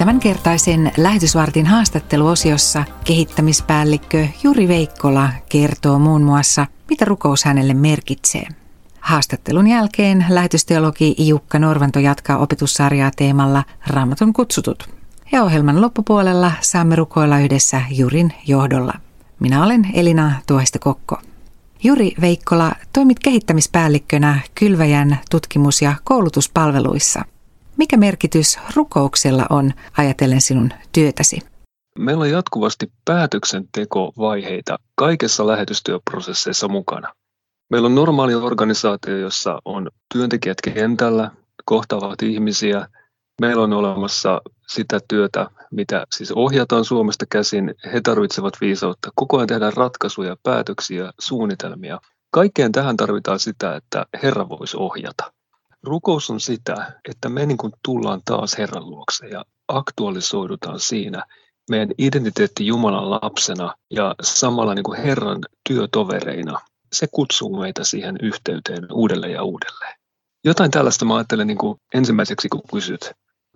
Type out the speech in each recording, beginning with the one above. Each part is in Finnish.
Tämänkertaisen lähetysvartin haastatteluosiossa kehittämispäällikkö Juri Veikkola kertoo muun muassa, mitä rukous hänelle merkitsee. Haastattelun jälkeen lähetysteologi Jukka Norvanto jatkaa opetussarjaa teemalla Raamatun kutsutut. Ja ohjelman loppupuolella saamme rukoilla yhdessä Jurin johdolla. Minä olen Elina Tuohista Kokko. Juri Veikkola, toimit kehittämispäällikkönä Kylväjän tutkimus- ja koulutuspalveluissa – mikä merkitys rukouksella on ajatellen sinun työtäsi? Meillä on jatkuvasti päätöksentekovaiheita kaikessa lähetystyöprosesseissa mukana. Meillä on normaali organisaatio, jossa on työntekijät kentällä, kohtaavat ihmisiä. Meillä on olemassa sitä työtä, mitä siis ohjataan Suomesta käsin. He tarvitsevat viisautta. Koko ajan tehdään ratkaisuja, päätöksiä, suunnitelmia. Kaikkeen tähän tarvitaan sitä, että Herra voisi ohjata. Rukous on sitä, että me niin kuin tullaan taas Herran luokse ja aktualisoidutaan siinä meidän identiteetti Jumalan lapsena ja samalla niin kuin Herran työtovereina. Se kutsuu meitä siihen yhteyteen uudelleen ja uudelleen. Jotain tällaista mä ajattelen niin kuin ensimmäiseksi, kun kysyt.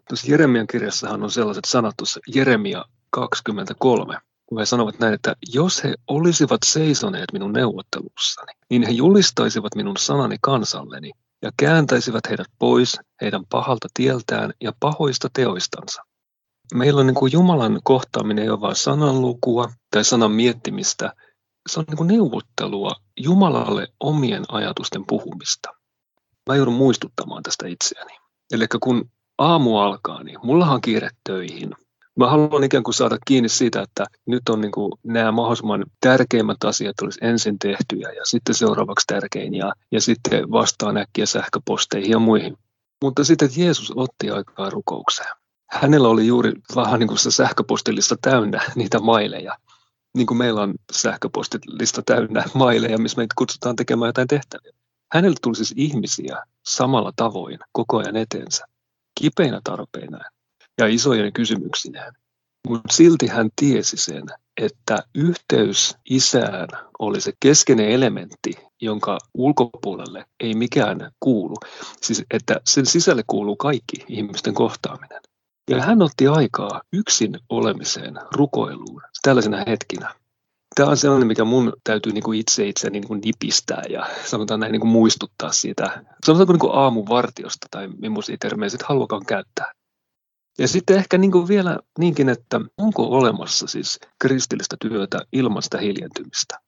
Tuossa Jeremian kirjassahan on sellaiset sanat tuossa Jeremia 23, kun he sanovat näin, että jos he olisivat seisoneet minun neuvottelussani, niin he julistaisivat minun sanani kansalleni ja kääntäisivät heidät pois heidän pahalta tieltään ja pahoista teoistansa. Meillä on niin kuin Jumalan kohtaaminen ei ole vain sananlukua tai sanan miettimistä, se on niin kuin neuvottelua Jumalalle omien ajatusten puhumista. Mä joudun muistuttamaan tästä itseäni. Eli kun aamu alkaa, niin mullahan on kiire töihin. Mä haluan ikään kuin saada kiinni siitä, että nyt on niin kuin nämä mahdollisimman tärkeimmät asiat olisi ensin tehtyjä ja sitten seuraavaksi tärkein ja, ja sitten vastaan äkkiä sähköposteihin ja muihin. Mutta sitten Jeesus otti aikaa rukoukseen. Hänellä oli juuri vähän niin kuin se sähköpostilista täynnä niitä maileja. Niin kuin meillä on sähköpostilista täynnä maileja, missä meitä kutsutaan tekemään jotain tehtäviä. Hänellä tuli siis ihmisiä samalla tavoin koko ajan eteensä, kipeinä tarpeinaan ja isojen kysymyksineen. Mutta silti hän tiesi sen, että yhteys isään oli se keskeinen elementti, jonka ulkopuolelle ei mikään kuulu. Siis että sen sisälle kuuluu kaikki ihmisten kohtaaminen. Ja hän otti aikaa yksin olemiseen, rukoiluun, tällaisena hetkinä. Tämä on sellainen, mikä mun täytyy niin kuin itse itse niin kuin nipistää ja sanotaan näin niin kuin muistuttaa siitä, sanotaanko niin kuin aamuvartiosta tai millaisia termejä sitten haluakaan käyttää. Ja sitten ehkä niin kuin vielä niinkin, että onko olemassa siis kristillistä työtä ilman sitä hiljentymistä.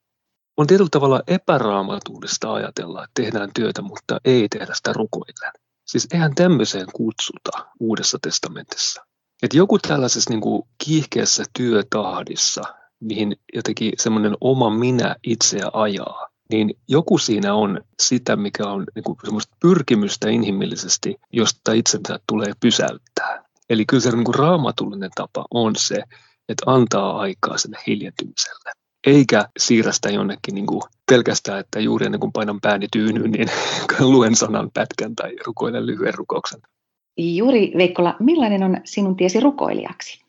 On tietyllä tavalla epäraamatullista ajatella, että tehdään työtä, mutta ei tehdä sitä rukoilleen. Siis eihän tämmöiseen kutsuta Uudessa testamentissa. Että joku tällaisessa niin kuin kiihkeässä työtahdissa, mihin jotenkin semmoinen oma minä itseä ajaa, niin joku siinä on sitä, mikä on niin kuin semmoista pyrkimystä inhimillisesti, josta itsensä tulee pysäyttää. Eli kyllä se niin kuin raamatullinen tapa on se, että antaa aikaa sinne hiljentymiselle. Eikä siirrä sitä jonnekin niin kuin pelkästään, että juuri ennen kuin painan pääni tyynyyn, niin luen sanan pätkän tai rukoilen lyhyen rukouksen. Juri Veikkola, millainen on sinun tiesi rukoilijaksi?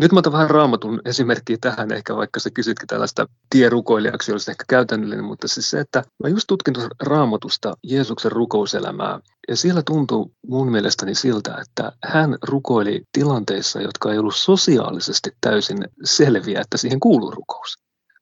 Nyt mä otan vähän raamatun esimerkkiä tähän, ehkä vaikka sä kysytkin tällaista tierukoilijaksi, olisi ehkä käytännöllinen, mutta siis se, että mä just tutkin raamatusta Jeesuksen rukouselämää, ja siellä tuntuu mun mielestäni siltä, että hän rukoili tilanteissa, jotka ei ollut sosiaalisesti täysin selviä, että siihen kuuluu rukous.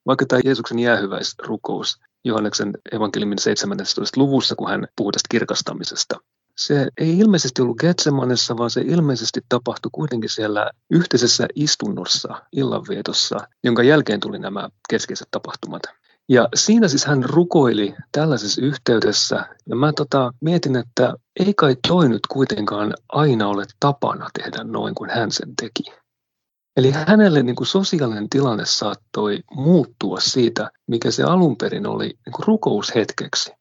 Vaikka tämä Jeesuksen jäähyväisrukous Johanneksen evankeliumin 17. luvussa, kun hän puhuu tästä kirkastamisesta, se ei ilmeisesti ollut Getsemanessa, vaan se ilmeisesti tapahtui kuitenkin siellä yhteisessä istunnossa, illanvietossa, jonka jälkeen tuli nämä keskeiset tapahtumat. Ja siinä siis hän rukoili tällaisessa yhteydessä, ja mä tota, mietin, että ei kai toi nyt kuitenkaan aina ole tapana tehdä noin kuin hän sen teki. Eli hänelle niin kuin sosiaalinen tilanne saattoi muuttua siitä, mikä se alun perin oli niin kuin rukoushetkeksi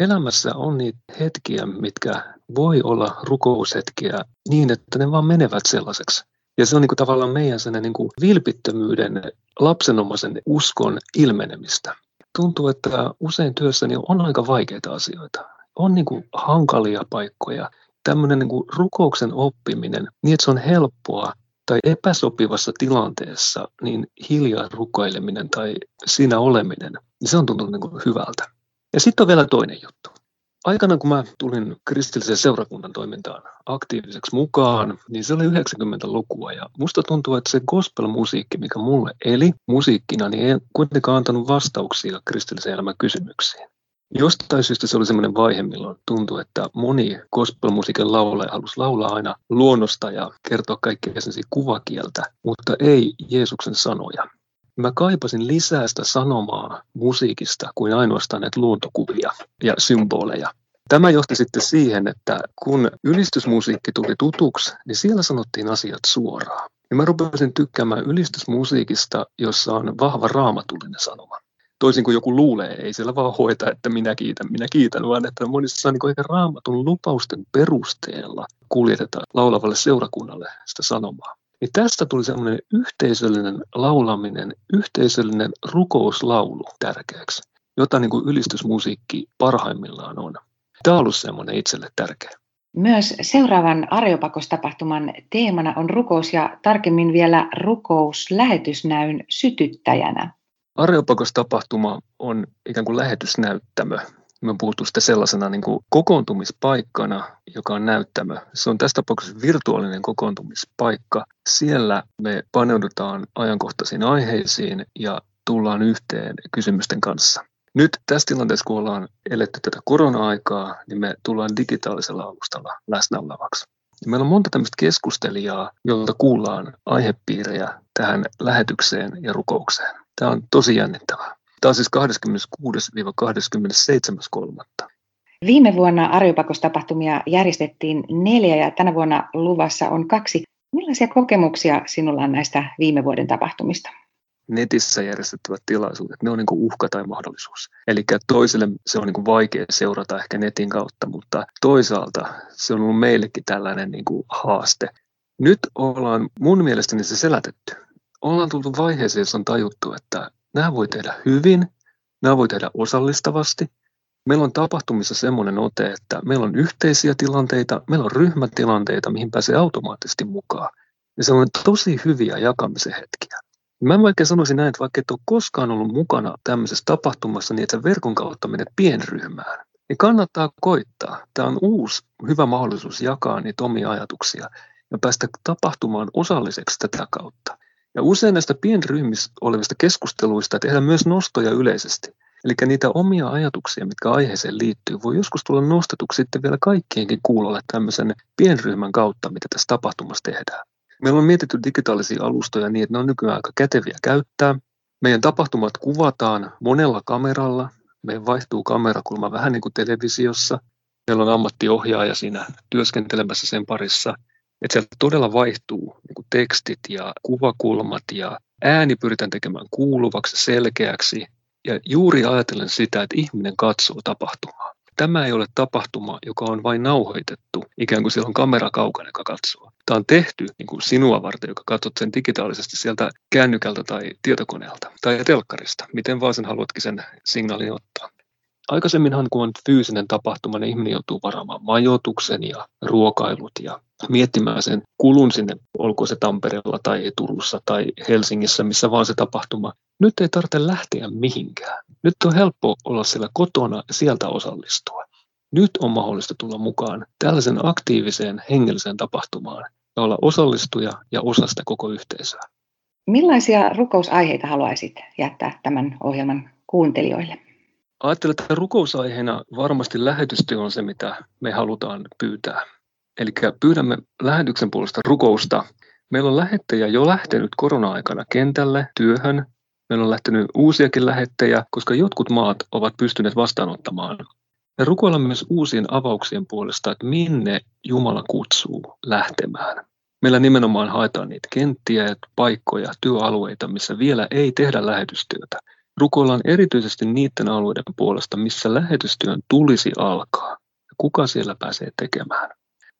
elämässä on niitä hetkiä, mitkä voi olla rukoushetkiä niin, että ne vaan menevät sellaiseksi. Ja se on niin kuin tavallaan meidän niin kuin vilpittömyyden, lapsenomaisen uskon ilmenemistä. Tuntuu, että usein työssäni on aika vaikeita asioita. On niin kuin hankalia paikkoja. Tämmöinen niin kuin rukouksen oppiminen, niin että se on helppoa tai epäsopivassa tilanteessa, niin hiljaa rukoileminen tai siinä oleminen, niin se on tuntunut niin kuin hyvältä. Ja sitten on vielä toinen juttu. aikana kun mä tulin kristillisen seurakunnan toimintaan aktiiviseksi mukaan, niin se oli 90-lukua ja musta tuntuu, että se gospel-musiikki, mikä mulle eli musiikkina, niin ei kuitenkaan antanut vastauksia kristillisen elämän kysymyksiin. Jostain syystä se oli sellainen vaihe, milloin tuntui, että moni gospelmusiikin laulaja halusi laulaa aina luonnosta ja kertoa kaikkea kuvakieltä, mutta ei Jeesuksen sanoja. Mä kaipasin lisää sitä sanomaa musiikista kuin ainoastaan näitä luontokuvia ja symboleja. Tämä johti sitten siihen, että kun ylistysmusiikki tuli tutuksi, niin siellä sanottiin asiat suoraan. Ja mä rupesin tykkäämään ylistysmusiikista, jossa on vahva raamatullinen sanoma. Toisin kuin joku luulee, ei siellä vaan hoita, että minä kiitän, minä kiitän, vaan että monissa niin ehkä raamatun lupausten perusteella kuljetetaan laulavalle seurakunnalle sitä sanomaa. Niin tästä tuli semmoinen yhteisöllinen laulaminen, yhteisöllinen rukouslaulu tärkeäksi, jota niin kuin ylistysmusiikki parhaimmillaan on. Tämä on ollut semmoinen itselle tärkeä. Myös seuraavan Arjopakostapahtuman teemana on rukous ja tarkemmin vielä rukous lähetysnäyn sytyttäjänä. Areopakostapahtuma on ikään kuin lähetysnäyttämö. Me on puhuttu sitä sellaisena niin kuin kokoontumispaikkana, joka on näyttämö. Se on tässä tapauksessa virtuaalinen kokoontumispaikka. Siellä me paneudutaan ajankohtaisiin aiheisiin ja tullaan yhteen kysymysten kanssa. Nyt tässä tilanteessa, kun ollaan eletty tätä korona-aikaa, niin me tullaan digitaalisella alustalla läsnä olevaksi. Meillä on monta tämmöistä keskustelijaa, joilta kuullaan aihepiirejä tähän lähetykseen ja rukoukseen. Tämä on tosi jännittävää. Tämä on siis 26-27.3. Viime vuonna Arjopakostapahtumia järjestettiin neljä ja tänä vuonna luvassa on kaksi. Millaisia kokemuksia sinulla on näistä viime vuoden tapahtumista? netissä järjestettävät tilaisuudet, ne on niin uhka tai mahdollisuus. Eli toiselle se on niin vaikea seurata ehkä netin kautta, mutta toisaalta se on ollut meillekin tällainen niin haaste. Nyt ollaan mun mielestäni se selätetty. Ollaan tultu vaiheeseen, jossa on tajuttu, että nämä voi tehdä hyvin, nämä voi tehdä osallistavasti. Meillä on tapahtumissa semmoinen ote, että meillä on yhteisiä tilanteita, meillä on ryhmätilanteita, mihin pääsee automaattisesti mukaan. Ja se on tosi hyviä jakamisen hetkiä. Mä vaikka sanoisin näin, että vaikka et ole koskaan ollut mukana tämmöisessä tapahtumassa, niin että sä verkon kautta menet pienryhmään, niin kannattaa koittaa. Tämä on uusi hyvä mahdollisuus jakaa niitä omia ajatuksia ja päästä tapahtumaan osalliseksi tätä kautta. Ja usein näistä pienryhmissä olevista keskusteluista tehdään myös nostoja yleisesti. Eli niitä omia ajatuksia, mitkä aiheeseen liittyy, voi joskus tulla nostetuksi sitten vielä kaikkienkin kuulolle tämmöisen pienryhmän kautta, mitä tässä tapahtumassa tehdään. Meillä on mietitty digitaalisia alustoja niin, että ne on nykyään aika käteviä käyttää. Meidän tapahtumat kuvataan monella kameralla. Meidän vaihtuu kamerakulma vähän niin kuin televisiossa. Meillä on ammattiohjaaja siinä työskentelemässä sen parissa. Että sieltä todella vaihtuu niin tekstit ja kuvakulmat ja ääni pyritään tekemään kuuluvaksi, selkeäksi. Ja juuri ajatellen sitä, että ihminen katsoo tapahtumaa. Tämä ei ole tapahtuma, joka on vain nauhoitettu, ikään kuin siellä on kamera kaukana, joka katsoo. Tämä on tehty niin kuin sinua varten, joka katsot sen digitaalisesti sieltä kännykältä tai tietokoneelta tai telkkarista, miten vaan sen haluatkin sen signaalin ottaa. Aikaisemminhan, kun on fyysinen tapahtuma, niin ihminen joutuu varaamaan majoituksen ja ruokailut ja miettimään sen kulun sinne, olko se Tampereella tai Turussa tai Helsingissä, missä vaan se tapahtuma. Nyt ei tarvitse lähteä mihinkään. Nyt on helppo olla siellä kotona ja sieltä osallistua. Nyt on mahdollista tulla mukaan tällaisen aktiiviseen hengelliseen tapahtumaan ja olla osallistuja ja osa sitä koko yhteisöä. Millaisia rukousaiheita haluaisit jättää tämän ohjelman kuuntelijoille? Ajattelen, että rukousaiheena varmasti lähetystyö on se, mitä me halutaan pyytää. Eli pyydämme lähetyksen puolesta rukousta. Meillä on lähettäjä jo lähtenyt korona-aikana kentälle, työhön. Meillä on lähtenyt uusiakin lähettäjä, koska jotkut maat ovat pystyneet vastaanottamaan. Me rukoillaan myös uusien avauksien puolesta, että minne Jumala kutsuu lähtemään. Meillä nimenomaan haetaan niitä kenttiä, paikkoja, työalueita, missä vielä ei tehdä lähetystyötä. Rukoillaan erityisesti niiden alueiden puolesta, missä lähetystyön tulisi alkaa. Kuka siellä pääsee tekemään?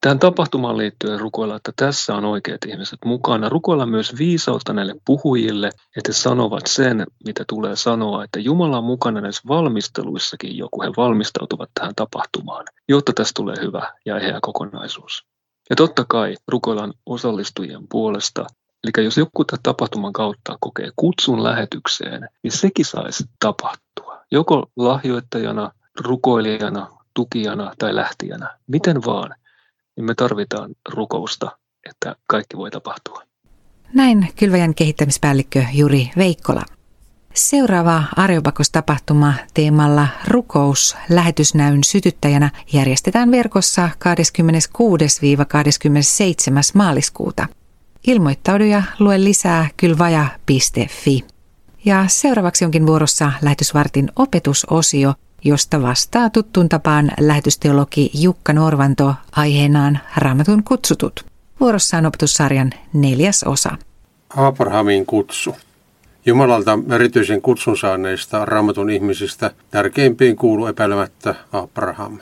Tähän tapahtumaan liittyen rukoilla, että tässä on oikeat ihmiset mukana. Rukoilla myös viisautta näille puhujille, että he sanovat sen, mitä tulee sanoa, että Jumala on mukana näissä valmisteluissakin joku he valmistautuvat tähän tapahtumaan, jotta tästä tulee hyvä ja eheä kokonaisuus. Ja totta kai rukoillaan osallistujien puolesta, Eli jos joku tapahtuman kautta kokee kutsun lähetykseen, niin sekin saisi tapahtua. Joko lahjoittajana, rukoilijana tukijana tai lähtijänä, miten vaan, niin me tarvitaan rukousta, että kaikki voi tapahtua. Näin Kylväjän kehittämispäällikkö Juri Veikkola. Seuraava Areopakos-tapahtuma teemalla Rukous lähetysnäyn sytyttäjänä järjestetään verkossa 26-27. maaliskuuta. Ilmoittaudu ja lue lisää kylvaja.fi. Ja seuraavaksi onkin vuorossa lähetysvartin opetusosio, josta vastaa tuttuun tapaan lähetysteologi Jukka Norvanto aiheenaan Raamatun kutsutut. Vuorossa on opetussarjan neljäs osa. Abrahamin kutsu. Jumalalta erityisen kutsun saaneista raamatun ihmisistä tärkeimpiin kuuluu epäilemättä Abraham.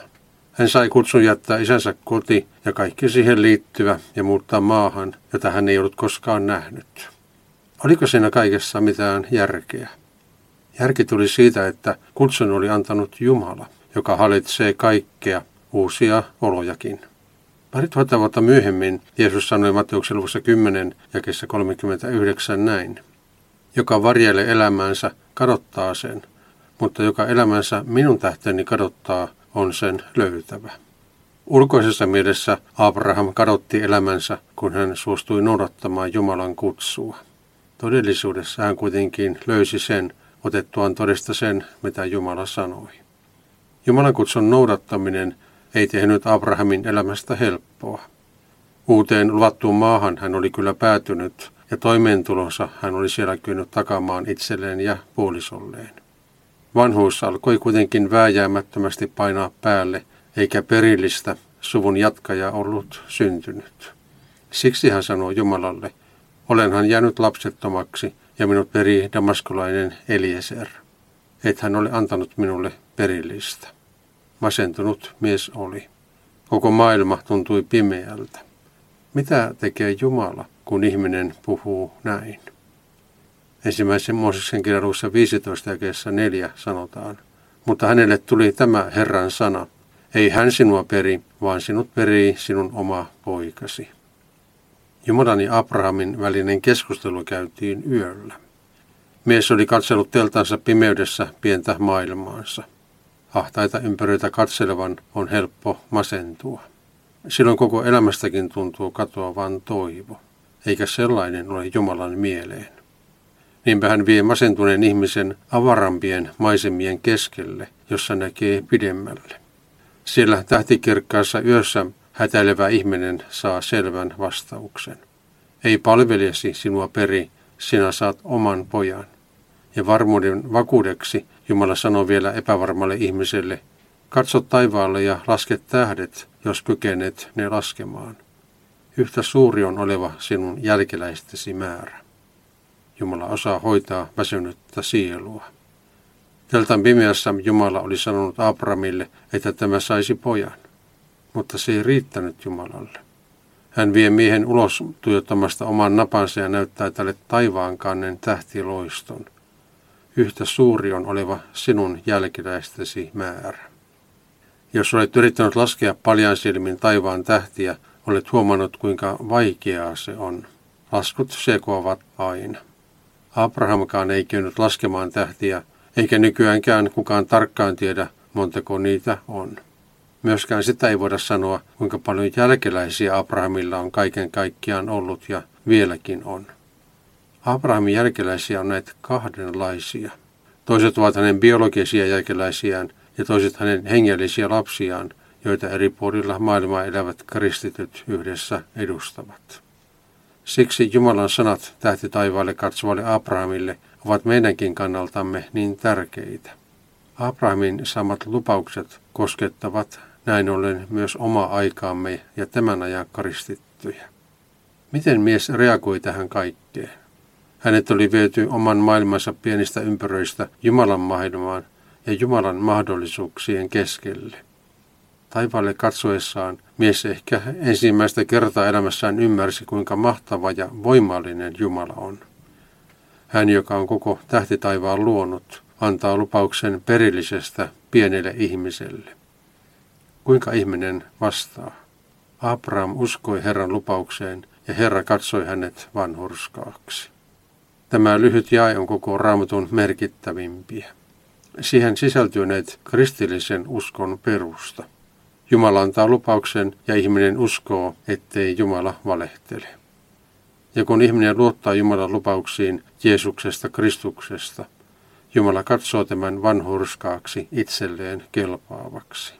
Hän sai kutsun jättää isänsä koti ja kaikki siihen liittyvä ja muuttaa maahan, jota hän ei ollut koskaan nähnyt. Oliko siinä kaikessa mitään järkeä? Järki tuli siitä, että kutsun oli antanut Jumala, joka hallitsee kaikkea, uusia olojakin. Pari tuhatta vuotta myöhemmin Jeesus sanoi Matteuksen luvussa 10 ja 39 näin. Joka varjelee elämäänsä, kadottaa sen, mutta joka elämänsä minun tähteni kadottaa, on sen löytävä. Ulkoisessa mielessä Abraham kadotti elämänsä, kun hän suostui noudattamaan Jumalan kutsua. Todellisuudessa hän kuitenkin löysi sen, otettuaan todesta sen, mitä Jumala sanoi. Jumalan kutsun noudattaminen ei tehnyt Abrahamin elämästä helppoa. Uuteen luvattuun maahan hän oli kyllä päätynyt, ja toimeentulonsa hän oli siellä kyennyt takamaan itselleen ja puolisolleen. Vanhuus alkoi kuitenkin vääjäämättömästi painaa päälle, eikä perillistä suvun jatkaja ollut syntynyt. Siksi hän sanoi Jumalalle, olenhan jäänyt lapsettomaksi ja minut peri damaskolainen Eliezer. Et hän ole antanut minulle perillistä. Masentunut mies oli. Koko maailma tuntui pimeältä. Mitä tekee Jumala, kun ihminen puhuu näin? Ensimmäisen Mooseksen kirjaluussa 15 ja 4 sanotaan, mutta hänelle tuli tämä Herran sana, ei hän sinua peri, vaan sinut perii sinun oma poikasi. Jumalan ja Abrahamin välinen keskustelu käytiin yöllä. Mies oli katsellut teltansa pimeydessä pientä maailmaansa. Ahtaita ympäröitä katselevan on helppo masentua. Silloin koko elämästäkin tuntuu katoavan toivo, eikä sellainen ole Jumalan mieleen. Niinpä hän vie masentuneen ihmisen avarampien maisemien keskelle, jossa näkee pidemmälle. Siellä tähtikirkkaassa yössä hätäilevä ihminen saa selvän vastauksen. Ei palvelijasi sinua peri, sinä saat oman pojan. Ja varmuuden vakuudeksi Jumala sanoo vielä epävarmalle ihmiselle, katso taivaalle ja laske tähdet, jos kykenet ne laskemaan. Yhtä suuri on oleva sinun jälkeläistesi määrä. Jumala osaa hoitaa väsynyttä sielua. Teltan pimeässä Jumala oli sanonut Abramille, että tämä saisi pojan. Mutta se ei riittänyt Jumalalle. Hän vie miehen ulos tuijottamasta oman napansa ja näyttää tälle taivaankannen tähtiloiston. Yhtä suuri on oleva sinun jälkiläistesi määrä. Jos olet yrittänyt laskea paljan silmin taivaan tähtiä, olet huomannut kuinka vaikeaa se on. Laskut sekoavat aina. Abrahamkaan ei kyennyt laskemaan tähtiä, eikä nykyäänkään kukaan tarkkaan tiedä, montako niitä on. Myöskään sitä ei voida sanoa, kuinka paljon jälkeläisiä Abrahamilla on kaiken kaikkiaan ollut ja vieläkin on. Abrahamin jälkeläisiä on näitä kahdenlaisia. Toiset ovat hänen biologisia jälkeläisiään ja toiset hänen hengellisiä lapsiaan, joita eri puolilla maailmaa elävät kristityt yhdessä edustavat. Siksi Jumalan sanat tähti taivaalle katsovalle Abrahamille ovat meidänkin kannaltamme niin tärkeitä. Abrahamin saamat lupaukset koskettavat näin ollen myös omaa aikaamme ja tämän ajan kristittyjä. Miten mies reagoi tähän kaikkeen? Hänet oli viety oman maailmansa pienistä ympyröistä Jumalan maailmaan ja Jumalan mahdollisuuksien keskelle. Taivaalle katsoessaan mies ehkä ensimmäistä kertaa elämässään ymmärsi, kuinka mahtava ja voimallinen Jumala on. Hän, joka on koko tähtitaivaan luonut, antaa lupauksen perillisestä pienelle ihmiselle. Kuinka ihminen vastaa? Abraham uskoi Herran lupaukseen ja Herra katsoi hänet vanhurskaaksi. Tämä lyhyt jae on koko raamatun merkittävimpiä. siihen sisältyneet kristillisen uskon perusta. Jumala antaa lupauksen ja ihminen uskoo, ettei Jumala valehtele. Ja kun ihminen luottaa Jumalan lupauksiin Jeesuksesta Kristuksesta, Jumala katsoo tämän vanhurskaaksi itselleen kelpaavaksi.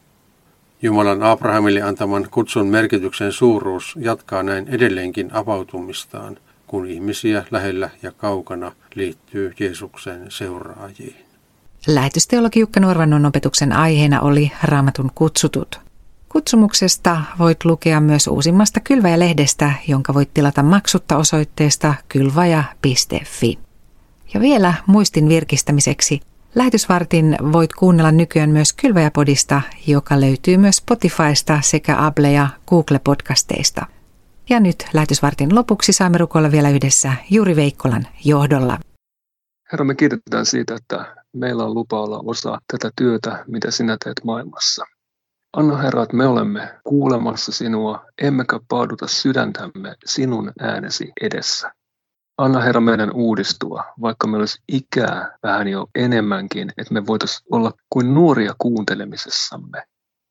Jumalan Abrahamille antaman kutsun merkityksen suuruus jatkaa näin edelleenkin avautumistaan, kun ihmisiä lähellä ja kaukana liittyy Jeesuksen seuraajiin. Lähetysteologi Jukka Norvannon opetuksen aiheena oli Raamatun kutsutut. Kutsumuksesta voit lukea myös uusimmasta Kylväjä-lehdestä, jonka voit tilata maksutta osoitteesta kylvaja.fi. Ja vielä muistin virkistämiseksi. Lähetysvartin voit kuunnella nykyään myös Kylväjäpodista, joka löytyy myös Spotifysta sekä Apple- ja Google-podcasteista. Ja nyt lähetysvartin lopuksi saamme rukoilla vielä yhdessä Juri Veikkolan johdolla. Herra, me kiitetään siitä, että meillä on lupa olla osa tätä työtä, mitä sinä teet maailmassa. Anna Herra, että me olemme kuulemassa sinua, emmekä paaduta sydäntämme sinun äänesi edessä. Anna Herra meidän uudistua, vaikka meillä olisi ikää vähän jo enemmänkin, että me voitaisiin olla kuin nuoria kuuntelemisessamme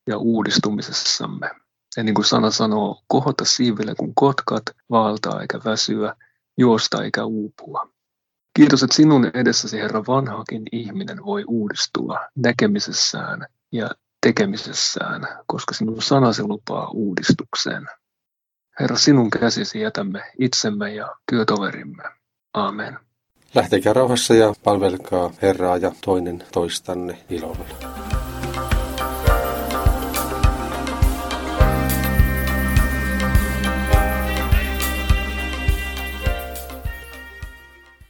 ja uudistumisessamme. Ja niin kuin sana sanoo, kohota siiville kuin kotkat, valtaa eikä väsyä, juosta eikä uupua. Kiitos, että sinun edessäsi, Herra, vanhakin ihminen voi uudistua näkemisessään ja tekemisessään, koska sinun sanasi lupaa uudistukseen. Herra, sinun käsisi jätämme itsemme ja työtoverimme. Amen. Lähtekää rauhassa ja palvelkaa Herraa ja toinen toistanne ilolla.